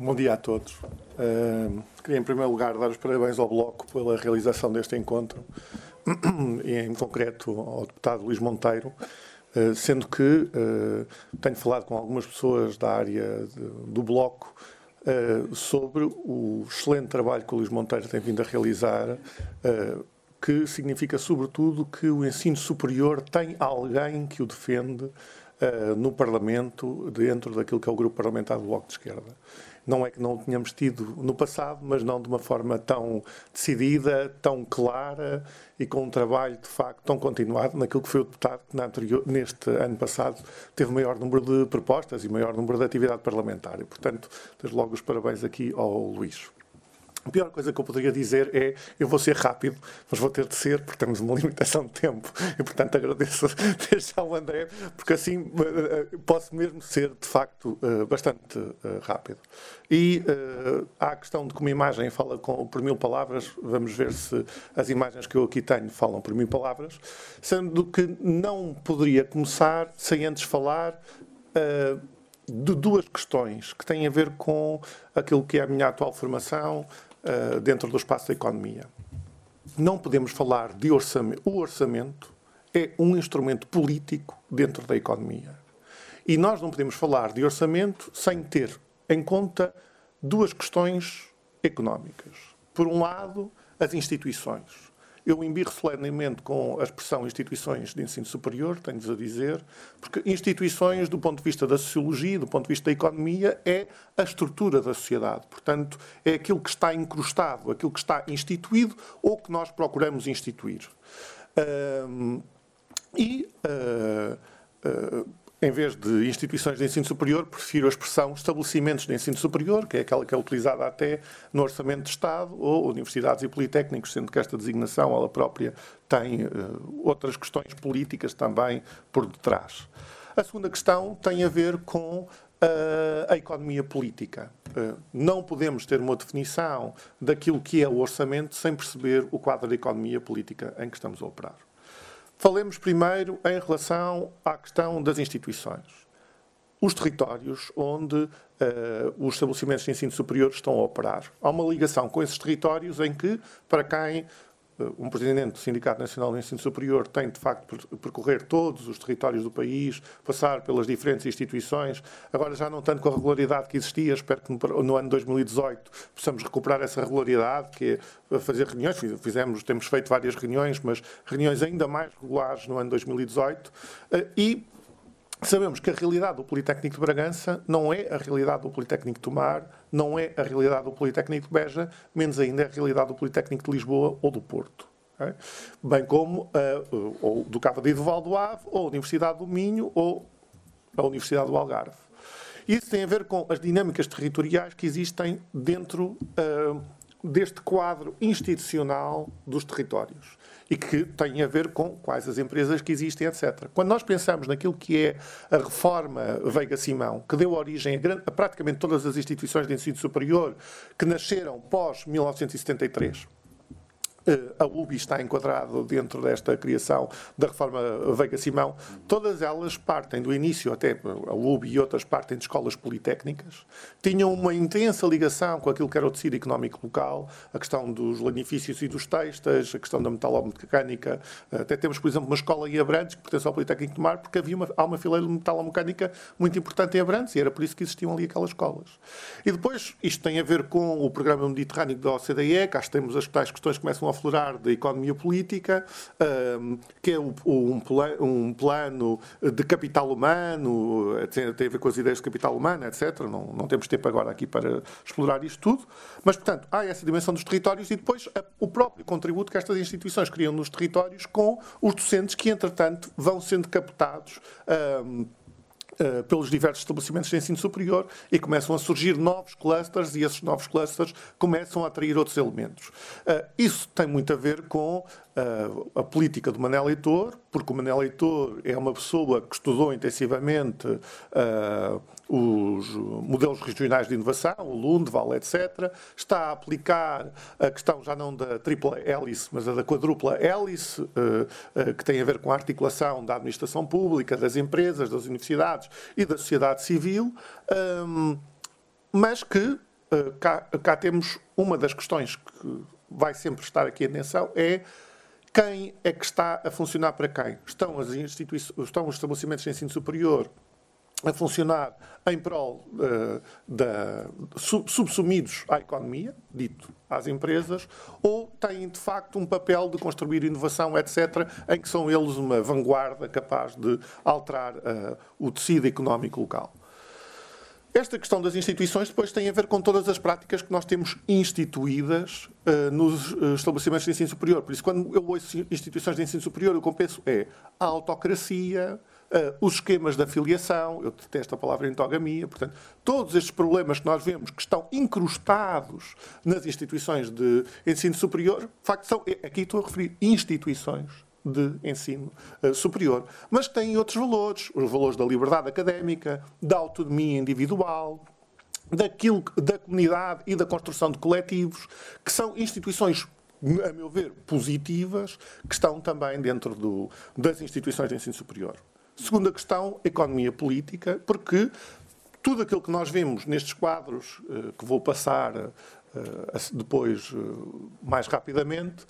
Bom dia a todos. Uh, queria, em primeiro lugar, dar os parabéns ao Bloco pela realização deste encontro, e em concreto ao deputado Luís Monteiro, uh, sendo que uh, tenho falado com algumas pessoas da área de, do Bloco sobre o excelente trabalho que o Luís Monteiro tem vindo a realizar que significa, sobretudo, que o ensino superior tem alguém que o defende no Parlamento, dentro daquilo que é o grupo parlamentar do Bloco de Esquerda. Não é que não o tínhamos tido no passado, mas não de uma forma tão decidida, tão clara e com um trabalho, de facto, tão continuado naquilo que foi o deputado que, anterior, neste ano passado, teve maior número de propostas e maior número de atividade parlamentar. E, portanto, desde logo os parabéns aqui ao Luís. A pior coisa que eu poderia dizer é eu vou ser rápido, mas vou ter de ser, porque temos uma limitação de tempo. E, portanto, agradeço desde já ao André, porque assim eh, posso mesmo ser, de facto, eh, bastante eh, rápido. E há a questão de como a imagem fala com, por mil palavras, vamos ver se as imagens que eu aqui tenho falam por mil palavras, sendo que não poderia começar sem antes falar de duas questões que têm a ver com aquilo que é a minha atual formação, uh, dentro do espaço da economia. Não podemos falar de orçamento. O orçamento é um instrumento político dentro da economia. E nós não podemos falar de orçamento sem ter em conta duas questões económicas. Por um lado, as instituições. Eu embirro solenemente com a expressão instituições de ensino superior, tenho-vos a dizer, porque instituições, do ponto de vista da sociologia, do ponto de vista da economia, é a estrutura da sociedade. Portanto, é aquilo que está incrustado, aquilo que está instituído ou que nós procuramos instituir. E uh, em vez de instituições de ensino superior, prefiro a expressão estabelecimentos de ensino superior, que é aquela que é utilizada até no Orçamento de Estado, ou universidades e politécnicos, sendo que esta designação, ela própria, tem uh, outras questões políticas também por detrás. A segunda questão tem a ver com uh, a economia política. Uh, não podemos ter uma definição daquilo que é o orçamento sem perceber o quadro da economia política em que estamos a operar. Falemos primeiro em relação à questão das instituições. Os territórios onde uh, os estabelecimentos de ensino superior estão a operar. Há uma ligação com esses territórios em que, para quem um presidente do Sindicato Nacional de Ensino Superior tem, de facto, percorrer todos os territórios do país, passar pelas diferentes instituições, agora já não tanto com a regularidade que existia, espero que no ano 2018 possamos recuperar essa regularidade, que é fazer reuniões, fizemos, temos feito várias reuniões, mas reuniões ainda mais regulares no ano 2018, eh, e Sabemos que a realidade do Politécnico de Bragança não é a realidade do Politécnico de Tomar, não é a realidade do Politécnico de Beja, menos ainda é a realidade do Politécnico de Lisboa ou do Porto. É? Bem como uh, ou do Cava de Idoval do Ave, ou a Universidade do Minho, ou a Universidade do Algarve. Isso tem a ver com as dinâmicas territoriais que existem dentro uh, deste quadro institucional dos territórios e que tem a ver com quais as empresas que existem, etc. Quando nós pensamos naquilo que é a reforma Veiga-Simão, que deu origem a, grande, a praticamente todas as instituições de ensino superior que nasceram pós 1973, eh, a UBI está enquadrado dentro desta criação da reforma Veiga-Simão, todas elas partem do início, até a UBI e outras partem de escolas politécnicas, tinham uma intensa ligação com aquilo que era o tecido económico local, a questão dos lanifícios e dos textos, a questão da metalomecânica. Até temos, por exemplo, uma escola em Abrantes, que pertence ao Politécnico de Mar, porque havia uma, há uma fileira metalomecânica muito importante em Abrantes, e era por isso que existiam ali aquelas escolas. E depois, isto tem a ver com o programa mediterrâneo da OCDE, cá temos as tais questões que começam a aflorar da economia política, que é um, plano de capital humano, tem a ver com as ideias de capital humano, etc. Não, não temos tempo agora aqui para explorar isto tudo, mas, portanto, há essa dimensão dos territórios e depois o próprio contributo que estas instituições criam nos territórios com os docentes que, entretanto, vão sendo captados. Uh, pelos diversos estabelecimentos de ensino superior e começam a surgir novos clusters e esses novos clusters começam a atrair outros elementos. Uh, isso tem muito a ver com uh, a política do Manel Leitor, porque o Manel Leitor é uma pessoa que estudou intensivamente uh, os modelos regionais de inovação, o Lundval, etc. Está a aplicar a questão já não da tripla hélice, mas da quadrupla hélice, uh, que tem a ver com a articulação da administração pública, das empresas, das universidades e da sociedade civil, um, mas que cá, cá temos uma das questões que vai sempre estar aqui atenção, é quem é que está a funcionar para quem? Estão, as instituições, estão os estabelecimentos de ensino superior a funcionar em prol uh, da, subsumidos à economia, dito às empresas, ou têm de facto um papel de construir inovação, etc., em que são eles uma vanguarda capaz de alterar uh, o tecido económico local. Esta questão das instituições depois tem a ver com todas as práticas que nós temos instituídas uh, nos uh, estabelecimentos de ensino superior. Por isso, quando eu ouço instituições de ensino superior, o que eu penso é a autocracia, uh, os esquemas de afiliação, eu detesto a palavra entogamia, portanto, todos estes problemas que nós vemos que estão incrustados nas instituições de ensino superior, de facto, são, aqui estou a referir instituições de ensino uh, superior, mas que têm outros valores, os valores da liberdade académica, da autonomia individual, daquilo, da comunidade e da construção de coletivos, que são instituições a meu ver, positivas, que estão também dentro do, das instituições de ensino superior. Segunda questão, economia política, porque tudo aquilo que nós vemos nestes quadros, uh, que vou passar uh, depois mais rapidamente,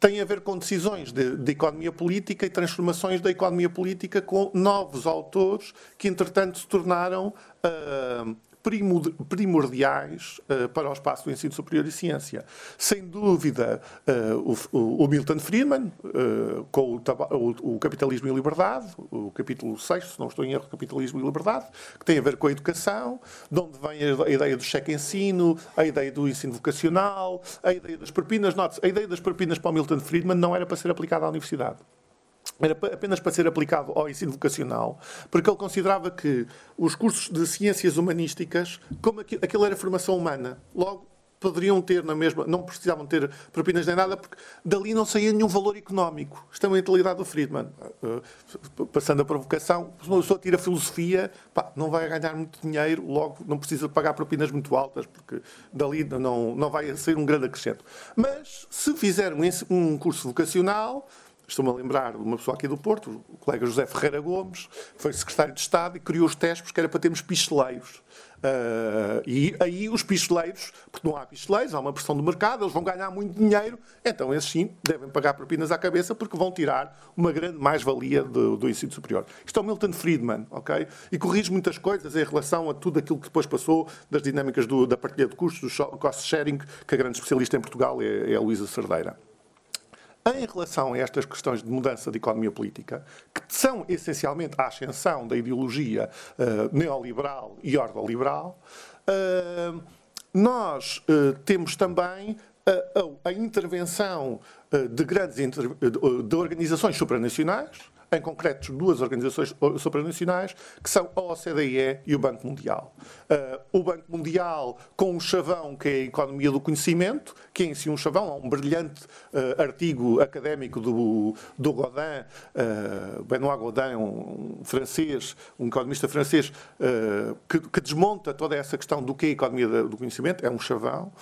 tem a ver com decisões de, de, economia política e transformações da economia política com novos autores que, entretanto, se tornaram uh, primordiais uh, para o espaço do ensino superior e ciência. Sem dúvida, uh, o, o, Milton Friedman, uh, com o, o, o, Capitalismo e Liberdade, o capítulo 6, se não estou em erro, Capitalismo e Liberdade, que tem a ver com a educação, de onde vem a, a ideia do cheque-ensino, a ideia do ensino vocacional, a ideia das propinas. Note a ideia das propinas para o Milton Friedman não era para ser aplicada à universidade era apenas para ser aplicado ao ensino vocacional, porque ele considerava que os cursos de ciências humanísticas, como aquilo era formação humana, logo poderiam ter na mesma, não precisavam ter propinas nem nada, porque dali não saía nenhum valor económico. Isto é uma mentalidade do Friedman. Uh, passando a provocação, se uma pessoa tira filosofia, pá, não vai ganhar muito dinheiro, logo não precisa pagar propinas muito altas, porque dali não, não vai ser um grande acrescento. Mas, se fizer um curso vocacional, Estou-me a lembrar de uma pessoa aqui do Porto, o colega José Ferreira Gomes, foi secretário de Estado e criou os testes que era para termos pisteleiros. Uh, e aí os pisteleiros, porque não há pisteleiros, há uma pressão do mercado, eles vão ganhar muito dinheiro, então esses sim devem pagar propinas à cabeça porque vão tirar uma grande mais-valia do, do, ensino superior. Isto é o Milton Friedman, ok? E corrige muitas coisas em relação a tudo aquilo que depois passou das dinâmicas do, da partilha de custos, do cost sharing, que a grande especialista em Portugal é, é a Luísa Cerdeira. Em relação a estas questões de mudança de economia política, que são essencialmente a ascensão da ideologia uh, neoliberal e ordoliberal, uh, nós uh, temos também a, a intervenção de grandes de organizações supranacionais, em concreto duas organizações supranacionais, que são a OCDE e o Banco Mundial. Uh, o Banco Mundial com um chavão que é a economia do conhecimento, que é em si um chavão, há um brilhante uh, artigo académico do, do Godin, uh, Benoît Godin, um francês, um economista francês, que, que, desmonta toda essa questão do que é a economia do conhecimento, é um chavão,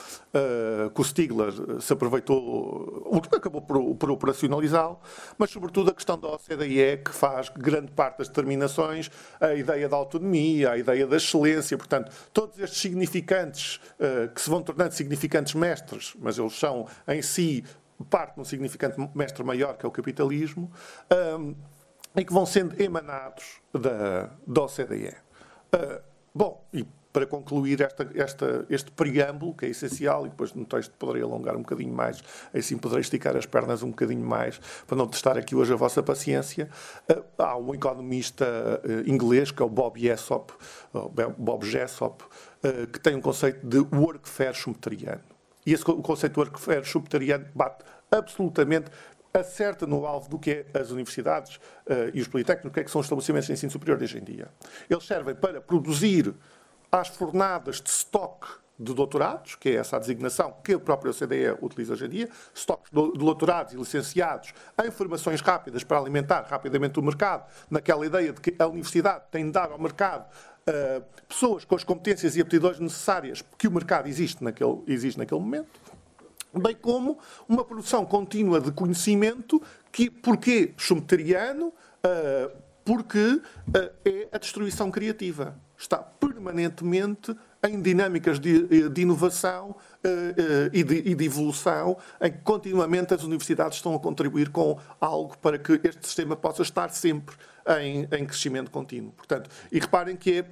que o Stigler se aproveitou, acabou por, por operacionalizá-lo, mas sobretudo a questão da OCDE é que faz grande parte das determinações, a ideia da autonomia, a ideia da excelência, portanto, todos estes significantes uh, que se vão tornando significantes mestres, mas eles são em si parte de um significante mestre maior que é o capitalismo, um, e que vão sendo emanados da, da OCDE. Uh, bom, e para concluir esta, esta, este preâmbulo, que é essencial, e depois no texto poderei alongar um bocadinho mais, assim poderei esticar as pernas um bocadinho mais, para não testar aqui hoje a vossa paciência. Uh, há um economista uh, inglês, que é o Bob Jessop, Bob Jessop, que tem um conceito de workfare schumpeteriano. E esse conceito de workfare schumpeteriano bate absolutamente acerta no alvo do que é as universidades e os politécnicos, o que é que são os estabelecimentos de ensino superior de hoje em dia. Eles servem para produzir às fornadas de estoque de doutorados, que é essa a designação que a própria OCDE utiliza hoje em dia, estoques de doutorados e licenciados em formações rápidas para alimentar rapidamente o mercado, naquela ideia de que a universidade tem de dar ao mercado uh, pessoas com as competências e aptidões necessárias que o mercado existe naquele, existe naquele momento, bem como uma produção contínua de conhecimento que, porquê schumpeteriano, uh, porque uh, é a destruição criativa. Está permanentemente em dinâmicas de, de inovação uh, e, de, e, de, evolução, em que continuamente as universidades estão a contribuir com algo para que este sistema possa estar sempre em, em crescimento contínuo. Portanto, e reparem que é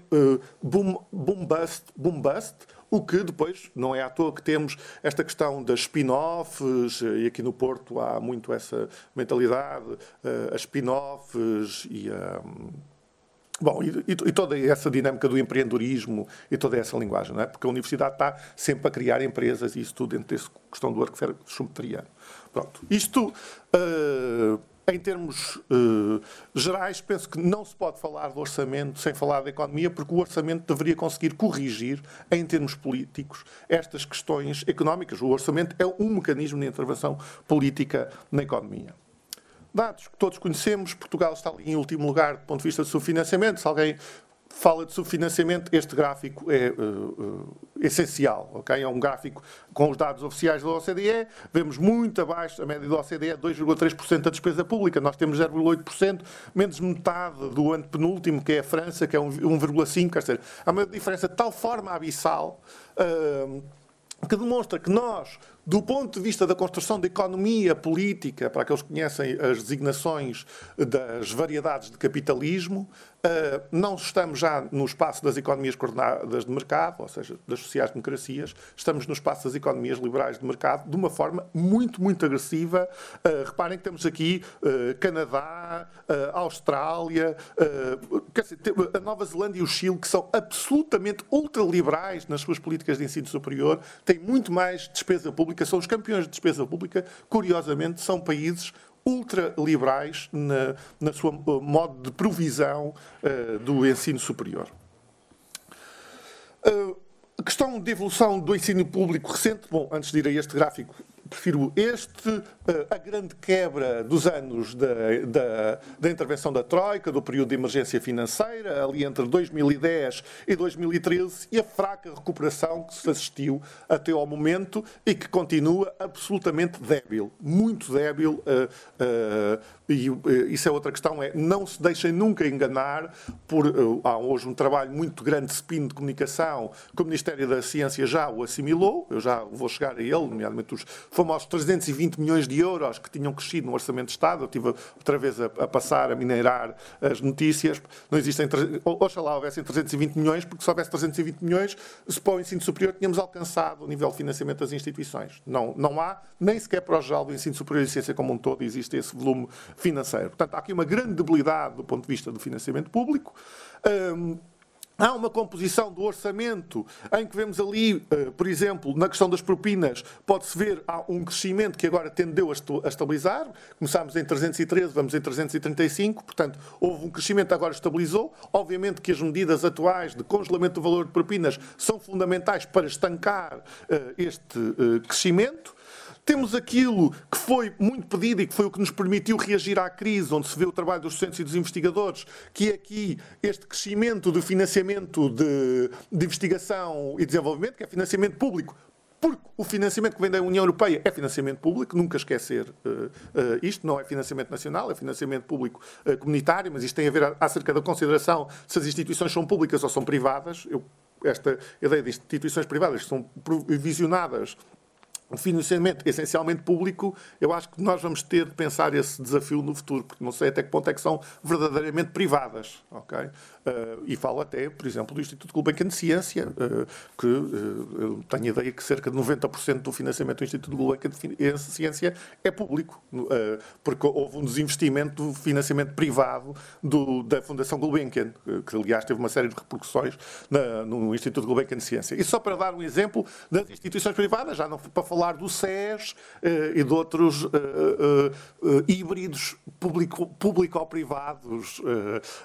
boom, boom, bust, boom bust, o que depois não é à toa que temos esta questão das spin-offs, e aqui no Porto há muito essa mentalidade, as spin-offs e a. Bom, e, e, toda essa dinâmica do empreendedorismo e toda essa linguagem, não é? Porque a universidade está sempre a criar empresas e isso tudo dentro dessa questão do arco schumpeteriano. Pronto. Isto, uh, em termos uh, gerais, penso que não se pode falar de orçamento sem falar da economia, porque o orçamento deveria conseguir corrigir, em termos políticos, estas questões económicas. O orçamento é um mecanismo de intervenção política na economia. Dados que todos conhecemos, Portugal está em último lugar do ponto de vista do subfinanciamento. Se alguém fala de subfinanciamento, este gráfico é uh, uh, essencial. Okay? É um gráfico com os dados oficiais da OCDE. Vemos muito abaixo, a média da OCDE é 2,3% da despesa pública. Nós temos 0,8%, menos metade do ano penúltimo, que é a França, que é 1,5%. Quer dizer, há uma diferença de tal forma abissal. Uh, que demonstra que nós, do ponto de vista da construção da economia política, para aqueles que conhecem as designações das variedades de capitalismo, eh, não estamos já no espaço das economias coordenadas de mercado, ou seja, das sociais-democracias, estamos no espaço das economias liberais de mercado de uma forma muito, muito agressiva. Eh, reparem que temos aqui eh, Canadá, Austrália, a Nova Zelândia e o Chile, que são absolutamente ultraliberais nas suas políticas de ensino superior, têm muito mais despesa pública, são os campeões de despesa pública, curiosamente, são países ultraliberais na, na sua uh, modo de provisão uh, do ensino superior. Uh, a questão de evolução do ensino público recente, bom, antes de ir a este gráfico prefiro este, eh, a grande quebra dos anos da, da, da, intervenção da Troika, do período de emergência financeira, ali entre 2010 e 2013, e a fraca recuperação que se assistiu até ao momento e que continua absolutamente débil, muito débil. Uh, uh, e isso é outra questão, é não se deixem nunca enganar por há hoje um trabalho muito grande de spin de comunicação que o Ministério da Ciência já o assimilou, eu já vou chegar a ele, nomeadamente os famosos 320 milhões de euros que tinham crescido no Orçamento de Estado. Eu estive outra vez a, a passar, a mineirar as notícias. Não existem, oxalá houvessem 320 milhões, porque se houvesse 320 milhões, se para o ensino superior tínhamos alcançado o nível de financiamento das instituições. Não, não há, nem sequer para o geral do ensino superior e ciência como um todo, existe esse volume financeiro. Portanto, há aqui uma grande debilidade do ponto de vista do financiamento público. Um, Há uma composição do orçamento em que vemos ali, eh, por exemplo, na questão das propinas, pode-se ver há um crescimento que agora tendeu a estabilizar. Começámos em 313, vamos em 335, portanto, houve um crescimento, agora estabilizou. Obviamente que as medidas atuais de congelamento do valor de propinas são fundamentais para estancar eh, este eh, crescimento. Temos aquilo que foi muito pedido e que foi o que nos permitiu reagir à crise, onde se vê o trabalho dos docentes e dos investigadores, que é aqui este crescimento do financiamento de, de investigação e desenvolvimento, que é financiamento público, porque o financiamento que vem da União Europeia é financiamento público, nunca esquecer uh, uh, isto, não é financiamento nacional, é financiamento público uh, comunitário, mas isto tem a ver acerca da consideração se as instituições são públicas ou são privadas. Eu, esta ideia de instituições privadas que são provisionadas o financiamento essencialmente público, eu acho que nós vamos ter de pensar esse desafio no futuro, porque não sei até que ponto é que são verdadeiramente privadas. Okay? Uh, e falo até, por exemplo, do Instituto Gulbenkian de Ciência, uh, que uh, eu tenho a ideia que cerca de 90% do financiamento do Instituto Gulbenkian de Ciência é público, porque houve um desinvestimento do financiamento privado do, da Fundação Gulbenkian, que aliás teve uma série de repercussões na, no Instituto Gulbenkian de Ciência. E só para dar um exemplo das instituições privadas, já não para falar do SES e de outros híbridos público-privados,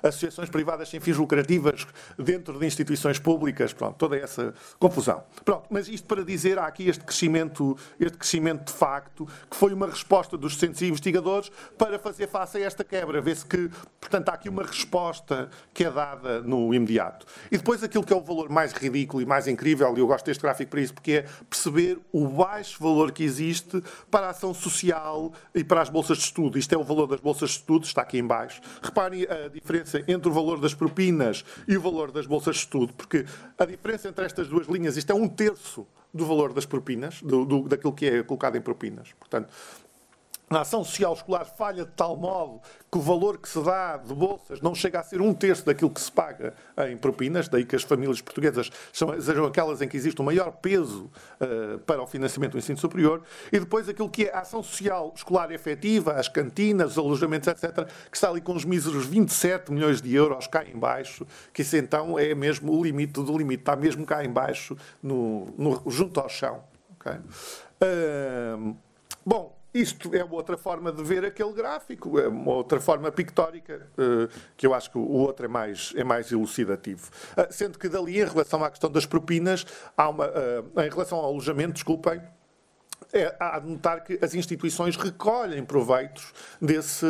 associações privadas sem fins lucrativas dentro de instituições públicas, pronto, toda essa confusão. Pronto, mas isto para dizer, há aqui este crescimento, este crescimento de facto, que foi uma resposta dos e investigadores para fazer face a esta quebra. Vê-se que, portanto, há aqui uma resposta que é dada no imediato. E depois aquilo que é o valor mais ridículo e mais incrível, e eu gosto deste gráfico para isso, porque é perceber o baixo baixo valor que existe para a ação social e para as bolsas de estudo. Isto é o valor das bolsas de estudo, está aqui em baixo. Reparem a diferença entre o valor das propinas e o valor das bolsas de estudo, porque a diferença entre estas duas linhas, isto é um terço do valor das propinas, do, do, daquilo que é colocado em propinas. Portanto, a ação social escolar falha de tal modo que o valor que se dá de bolsas não chega a ser um terço daquilo que se paga em propinas, daí que as famílias portuguesas sejam aquelas em que existe o maior peso uh, para o financiamento do ensino superior, e depois aquilo que é a ação social escolar efetiva, as cantinas, os alojamentos, etc., que está ali com os míseros 27 milhões de euros cá em baixo, que isso então é mesmo o limite do limite, está mesmo cá em baixo, no, no junto ao chão. Okay? Uh, bom, isto é outra forma de ver aquele gráfico, é uma outra forma pictórica, eh, que eu acho que o outro é mais, é mais elucidativo. Eh, sendo que dali, em relação à questão das propinas, há uma, eh, em relação ao alojamento, desculpem, é, há de notar que as instituições recolhem proveitos desse,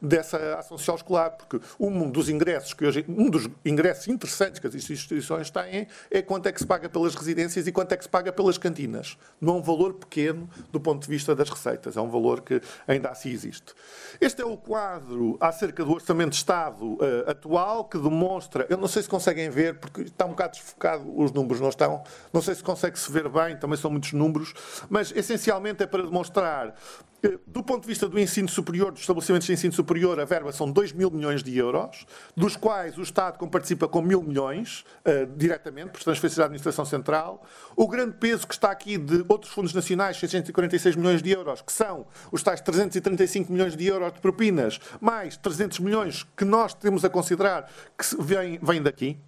dessa ação social escolar, porque um dos ingressos que hoje, um dos ingressos interessantes que as instituições têm é quanto é que se paga pelas residências e quanto é que se paga pelas cantinas. Não é um valor pequeno do ponto de vista das receitas, é um valor que ainda assim existe. Este é o quadro acerca do Orçamento de Estado uh, atual, que demonstra, eu não sei se conseguem ver, porque está um bocado desfocado, os números não estão, não sei se consegue-se ver bem, também são muitos números, mas essencialmente é para demonstrar do ponto de vista do ensino superior, dos estabelecimentos de ensino superior, a verba são 2 mil milhões de euros, dos quais o Estado participa com mil milhões, uh, diretamente, por transferência da Administração Central. O grande peso que está aqui de outros fundos nacionais, 646 milhões de euros, que são os tais 335 milhões de euros de propinas, mais 300 milhões que nós temos a considerar que vêm, vêm daqui,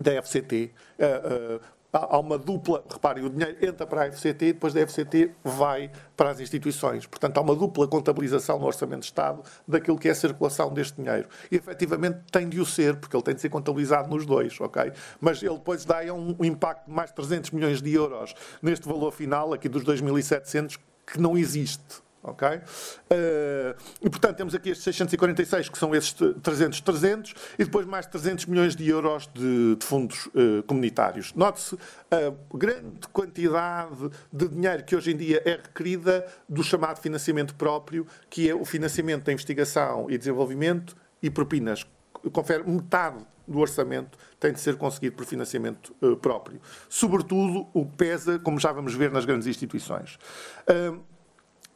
da FCT, uh, uh, há uma dupla, reparem, o dinheiro entra para a FCT e depois da FCT vai para as instituições. Portanto, há uma dupla contabilização no Orçamento de Estado daquilo que é a circulação deste dinheiro. E efetivamente tem de o ser, porque ele tem de ser contabilizado nos dois, ok? Mas ele depois dá um, impacto de mais 300 milhões de euros neste valor final, aqui dos 2.700, que não existe. Ok? Uh, e portanto temos aqui estes 646 que são esses 300, 300 e depois mais 300 milhões de euros de, de fundos uh, comunitários. Note-se a grande quantidade de dinheiro que hoje em dia é requerida do chamado financiamento próprio, que é o financiamento da investigação e desenvolvimento e propinas. Confere metade do orçamento tem de ser conseguido por financiamento uh, próprio. Sobretudo o que pesa, como já vamos ver nas grandes instituições. Uh,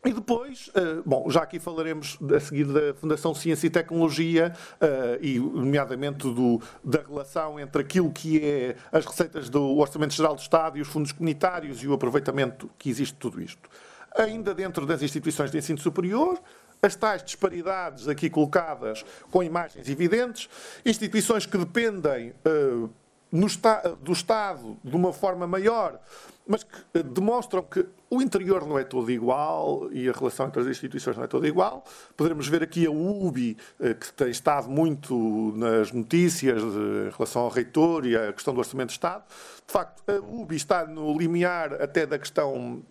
e depois, uh, bom, já aqui falaremos a seguir da Fundação Ciência e Tecnologia uh, e, nomeadamente, do, da relação entre aquilo que é as receitas do Orçamento Geral do Estado e os fundos comunitários e o aproveitamento que existe de tudo isto. Ainda dentro das instituições de ensino superior, as tais disparidades aqui colocadas com imagens evidentes, instituições que dependem no, do Estado de uma forma maior mas que eh, demonstram que o interior não é todo igual e a relação entre as instituições não é toda igual. Poderemos ver aqui a UBI, eh, que tem estado muito nas notícias em relação ao reitor e à questão do Orçamento de Estado. De facto, a UBI está no limiar até da questão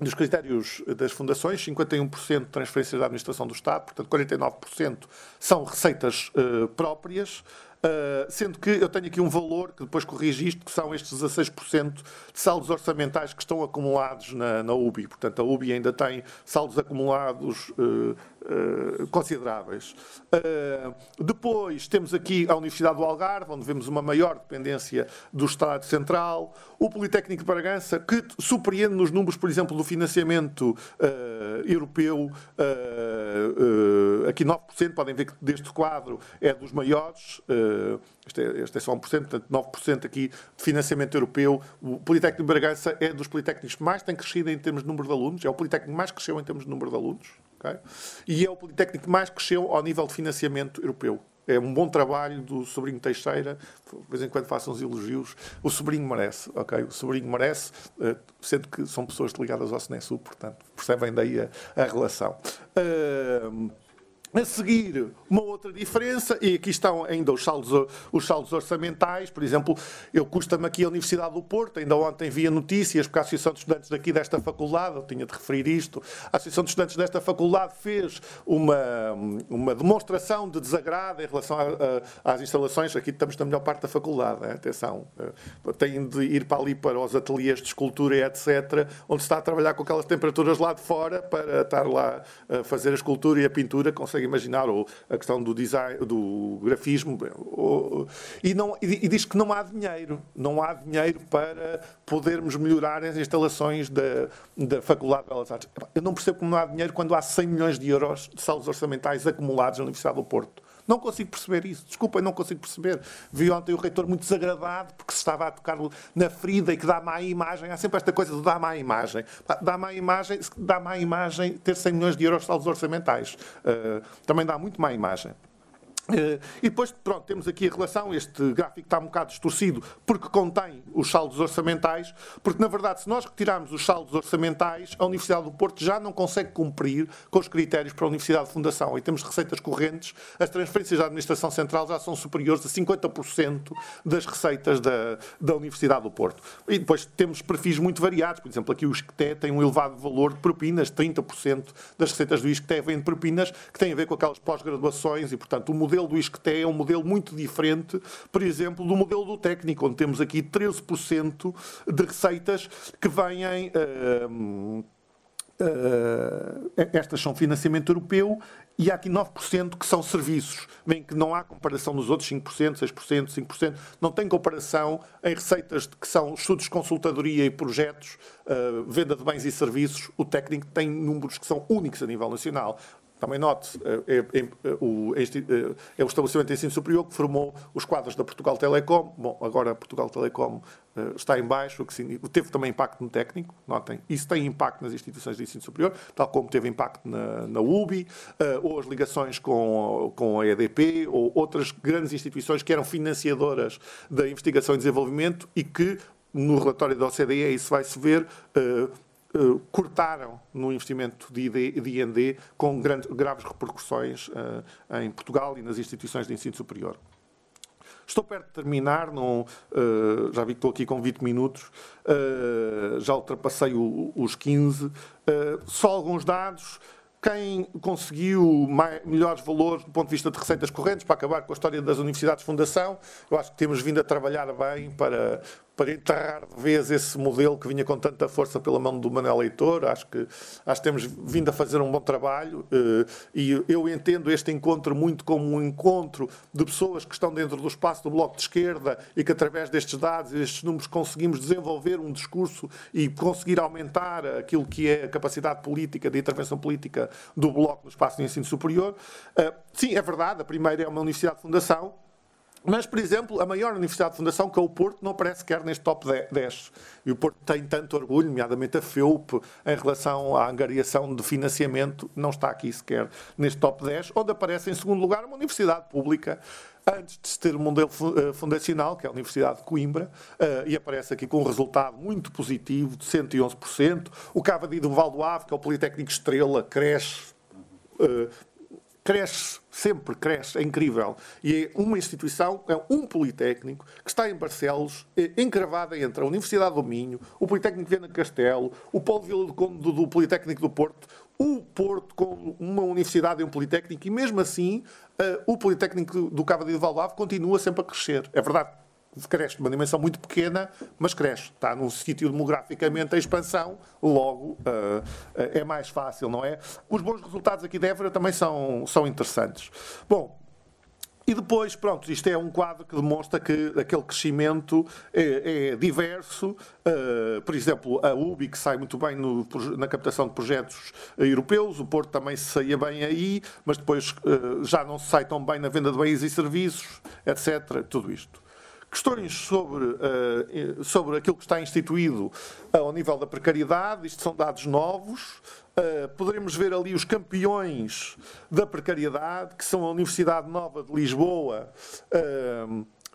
dos critérios das fundações, 51% de transferências da administração do Estado, portanto 49% são receitas uh, próprias. Uh, sendo que eu tenho aqui um valor que depois corrige isto, que são estes 16% de saldos orçamentais que estão acumulados na, na UBI. Portanto, a UBI ainda tem saldos acumulados uh, uh, consideráveis. depois temos aqui a Universidade do Algarve, onde vemos uma maior dependência do Estado Central. O Politécnico de Bragança, que surpreende nos números, por exemplo, do financiamento europeu, aqui 9%, podem ver que deste quadro é dos maiores este é, este é só 1%, portanto 9% aqui de financiamento europeu. O Politécnico de Bragança é dos politécnicos que mais tem crescido em termos de número de alunos, é o Politécnico que mais cresceu em termos de número de alunos, okay? e é o Politécnico que mais cresceu ao nível de financiamento europeu. É um bom trabalho do sobrinho Teixeira, de vez em quando façam uns elogios. O sobrinho merece, ok? O sobrinho merece, eh, sendo que são pessoas ligadas ao SNESU, portanto, percebem daí a, a relação. Uh, A seguir, uma outra diferença, e aqui estão ainda os saldos, os saldos orçamentais, por exemplo, eu custa-me aqui a Universidade do Porto, ainda ontem via notícias, porque a Associação de Estudantes daqui desta faculdade, eu tinha de referir isto, a Associação de Estudantes desta faculdade fez uma, uma demonstração de desagrado em relação a, a, às instalações, aqui estamos na melhor parte da faculdade, atenção, eh, têm de ir para ali para os ateliês de escultura e etc., onde se está a trabalhar com aquelas temperaturas lá de fora para estar lá a fazer a escultura e a pintura, consegue consegue imaginar, ou a questão do design, do grafismo, ou, e, não, e, diz que não há dinheiro, não há dinheiro para podermos melhorar as instalações da, da Faculdade de Belas Artes. Eu não percebo como não há dinheiro quando há 100 milhões de euros de saldos orçamentais acumulados na Universidade do Porto. Não consigo perceber isso. Desculpem, não consigo perceber. Vi ontem o reitor muito desagradado porque se estava a tocar na ferida e que dá má imagem. Há sempre esta coisa de dar má imagem. Dá má imagem, dá má imagem ter 100 milhões de euros de saldos orçamentais. Uh, também dá muito má imagem. Uh, e depois, pronto, temos aqui a relação, este gráfico está um bocado distorcido, porque contém os saldos orçamentais, porque, na verdade, se nós retirarmos os saldos orçamentais, a Universidade do Porto já não consegue cumprir com os critérios para a Universidade de Fundação. Em termos de receitas correntes, as transferências da Administração Central já são superiores a 50% das receitas da, da Universidade do Porto. E depois temos perfis muito variados, por exemplo, aqui o ISCTE tem um elevado valor de propinas, 30% das receitas do ISCTE vêm de propinas, que têm a ver com aquelas pós-graduações e, portanto, o modelo modelo do ISCTE é um modelo muito diferente, por exemplo, do modelo do técnico, onde temos aqui 13% de receitas que vêm. Uh, Uh, estas são financiamento europeu e há aqui 9% que são serviços, bem que não há comparação nos outros 5%, 6%, 5%, não tem comparação em receitas que são estudos de consultadoria e projetos, uh, venda de bens e serviços, o técnico tem números que são únicos a nível nacional. Também note, é, é, o, é o estabelecimento de ensino superior que formou os quadros da Portugal Telecom. Bom, agora a Portugal Telecom está em baixo, o que teve também impacto no técnico, notem, isso tem impacto nas instituições de ensino superior, tal como teve impacto na, na UBI, ou as ligações com, com a EDP, ou outras grandes instituições que eram financiadoras da investigação e desenvolvimento e que, no relatório da OCDE, isso vai-se ver, uh, cortaram no investimento de IND com grande, graves repercussões uh, em Portugal e nas instituições de ensino superior. Estou perto de terminar, não, uh, já vi que estou aqui com 20 minutos, já ultrapassei o, os 15. só alguns dados quem conseguiu melhores valores do ponto de vista de receitas correntes, para acabar com a história das universidades de fundação, eu acho que temos vindo a trabalhar bem para, para enterrar de vez esse modelo que vinha com tanta força pela mão do Manuel Leitor. Acho que, acho que temos vindo a fazer um bom trabalho eh, e eu entendo este encontro muito como um encontro de pessoas que estão dentro do espaço do Bloco de Esquerda e que através destes dados e destes números conseguimos desenvolver um discurso e conseguir aumentar aquilo que é a capacidade política, de intervenção política do Bloco no espaço de ensino superior. Eh, sim, é verdade, a primeira é uma universidade de fundação, mas, por exemplo, a maior universidade de fundação, que é o Porto, não aparece sequer neste top 10. E o Porto tem tanto orgulho, nomeadamente a FEUP, em relação à angariação de financiamento, não está aqui sequer neste top 10, onde aparece em segundo lugar uma universidade pública, antes de ter um modelo eh, fundacional, que é a Universidade de Coimbra, uh, e aparece aqui com um resultado muito positivo, de 111%. O Cavadi do Val do Ave, que é o Politécnico Estrela, cresce. Cresce, sempre cresce, é incrível. E é uma instituição, é um Politécnico, que está em Barcelos, é encravada entre a Universidade do Minho, o Politécnico de Viana Castelo, o Polo Vila do Conde do, Politécnico do Porto, o Porto com uma universidade e um Politécnico, e mesmo assim uh, o Politécnico do Cabo de Valave continua sempre a crescer. É verdade, cresce de uma dimensão muito pequena, mas cresce. Está num sítio demograficamente em expansão, logo uh, é mais fácil, não é? Os bons resultados aqui de Évora também são, são interessantes. Bom, e depois, pronto, isto é um quadro que demonstra que aquele crescimento é, é diverso. Uh, por exemplo, a UBI, que sai muito bem no, na captação de projetos europeus, o Porto também se saía bem aí, mas depois uh, já não se sai tão bem na venda de bens e serviços, etc. Tudo isto. Questões sobre, uh, sobre aquilo que está instituído ao nível da precariedade, isto são dados novos. Poderemos ver ali os campeões da precariedade, que são a Universidade Nova de Lisboa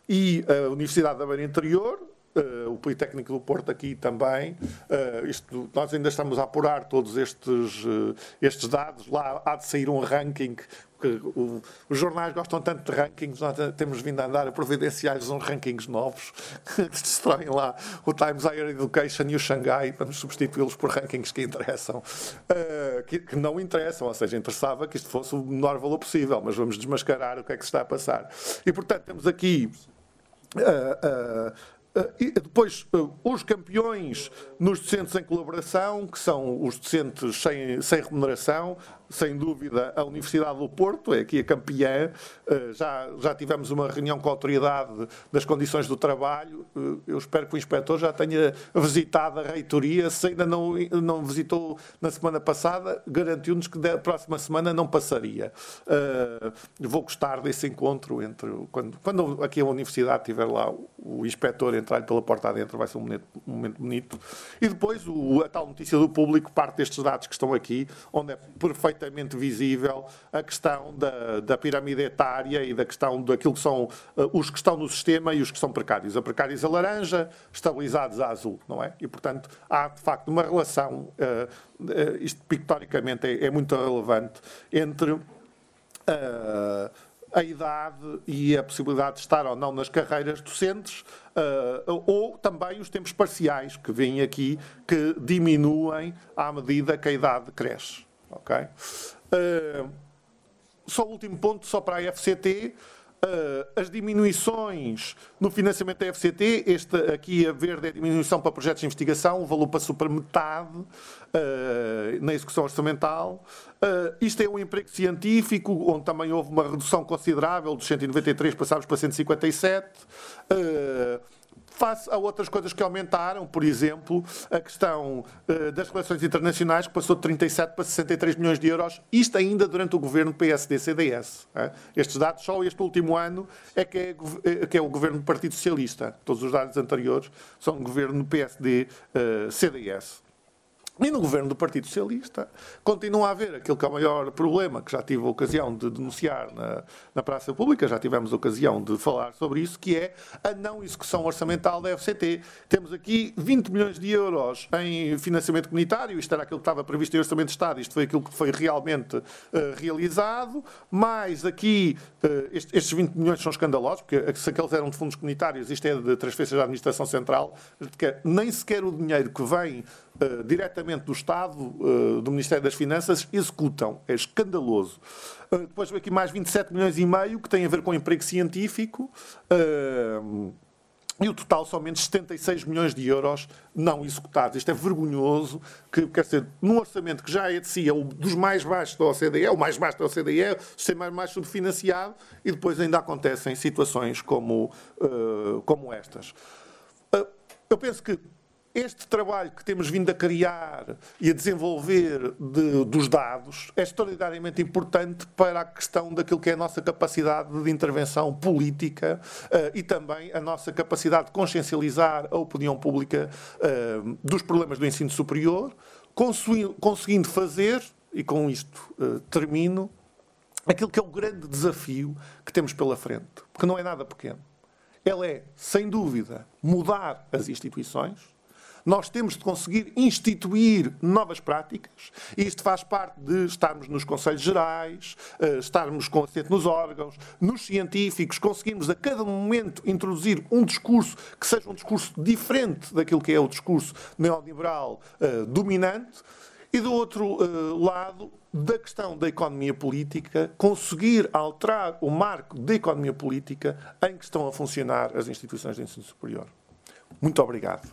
e a Universidade da Beira Interior, Uh, o Politécnico do Porto aqui também. Uh, isto, nós ainda estamos a apurar todos estes, uh, estes dados. Lá há de sair um ranking porque o, os jornais gostam tanto de rankings, nós temos vindo a andar a providenciar-lhes uns rankings novos que destroem lá o Times Higher Education e o Xangai, vamos substituí-los por rankings que interessam, uh, que, que, não interessam, ou seja, interessava que isto fosse o menor valor possível, mas vamos desmascarar o que é que se está a passar. E, portanto, temos aqui. Uh, uh, e depois, os campeões nos docentes em colaboração, que são os docentes sem, sem remuneração, sem dúvida, a Universidade do Porto, é aqui a campeã. Uh, já, já tivemos uma reunião com a autoridade das condições do trabalho. Eu espero que o inspetor já tenha visitado a reitoria. Se ainda não, não visitou na semana passada, garantiu-nos que da próxima semana não passaria. Vou gostar desse encontro entre. Quando, quando aqui a Universidade tiver lá o inspetor entrar pela porta adentro vai ser um momento, um momento bonito. E depois o, a tal notícia do público parte destes dados que estão aqui, onde é perfeitamente visível a questão da, da pirâmide etária e da questão daquilo que são uh, os que estão no sistema e os que são precários. A precários a laranja, estabilizados a azul, não é? E, portanto, há de facto uma relação, uh, uh, isto pictoricamente é, é, muito relevante, entre a idade e a possibilidade de estar ou não nas carreiras docentes, uh, ou também os tempos parciais que vêm aqui, que diminuem à medida que a idade cresce. Okay? Uh, só o último ponto, só para a FCT. Uh, as diminuições no financiamento da FCT, este aqui a verde é a diminuição para projetos de investigação, o valor passou para metade uh, na execução orçamental. Uh, isto é um emprego científico, onde também houve uma redução considerável, dos 193 passámos para 157. Uh, face a outras coisas que aumentaram, por exemplo, a questão uh, das relações internacionais, que passou de 37 para 63 milhões de euros, isto ainda durante o governo PSD-CDS. Uh, estes dados, só este último ano, é que é, eh, que é, o governo do Partido Socialista. Todos os dados anteriores são governo PSD-CDS. E no governo do Partido Socialista continua a haver aquilo que é o maior problema, que já tive a ocasião de denunciar na, na praça pública, já tivemos a ocasião de falar sobre isso, que é a não execução orçamental da FCT. Temos aqui 20 milhões de euros em financiamento comunitário, isto era aquilo que estava previsto em Orçamento de Estado, isto foi aquilo que foi realmente uh, realizado, mais aqui, uh, estes 20 milhões são escandalosos, porque se aqueles eram de fundos comunitários, isto é de transferências da Administração Central, nem sequer o dinheiro que vem uh, diretamente do Estado, uh, do Ministério das Finanças, executam. É escandaloso. Uh, depois aqui mais 27 milhões e meio, que tem a ver com emprego científico. E o total somente 76 milhões de euros não executados. Isto é vergonhoso, que, quer dizer, num orçamento que já é de si, é o dos mais baixos da OCDE, o mais baixo da OCDE, o sistema mais subfinanciado, e depois ainda acontecem situações como, uh, como estas. Uh, eu penso que este trabalho que temos vindo a criar e a desenvolver de, dos dados é extraordinariamente importante para a questão daquilo que é a nossa capacidade de intervenção política uh, e também a nossa capacidade de consciencializar a opinião pública uh, dos problemas do ensino superior, conseguindo fazer, e com isto uh, termino, aquilo que é o grande desafio que temos pela frente, porque não é nada pequeno. Ele é, sem dúvida, mudar as instituições nós temos de conseguir instituir novas práticas e isto faz parte de estarmos nos Conselhos Gerais, eh, estarmos com assento nos órgãos, nos científicos, conseguirmos a cada momento introduzir um discurso que seja um discurso diferente daquilo que é o discurso neoliberal uh, dominante. E do outro uh, lado, da questão da economia política, conseguir alterar o marco da economia política em que estão a funcionar as instituições de ensino superior. Muito obrigado.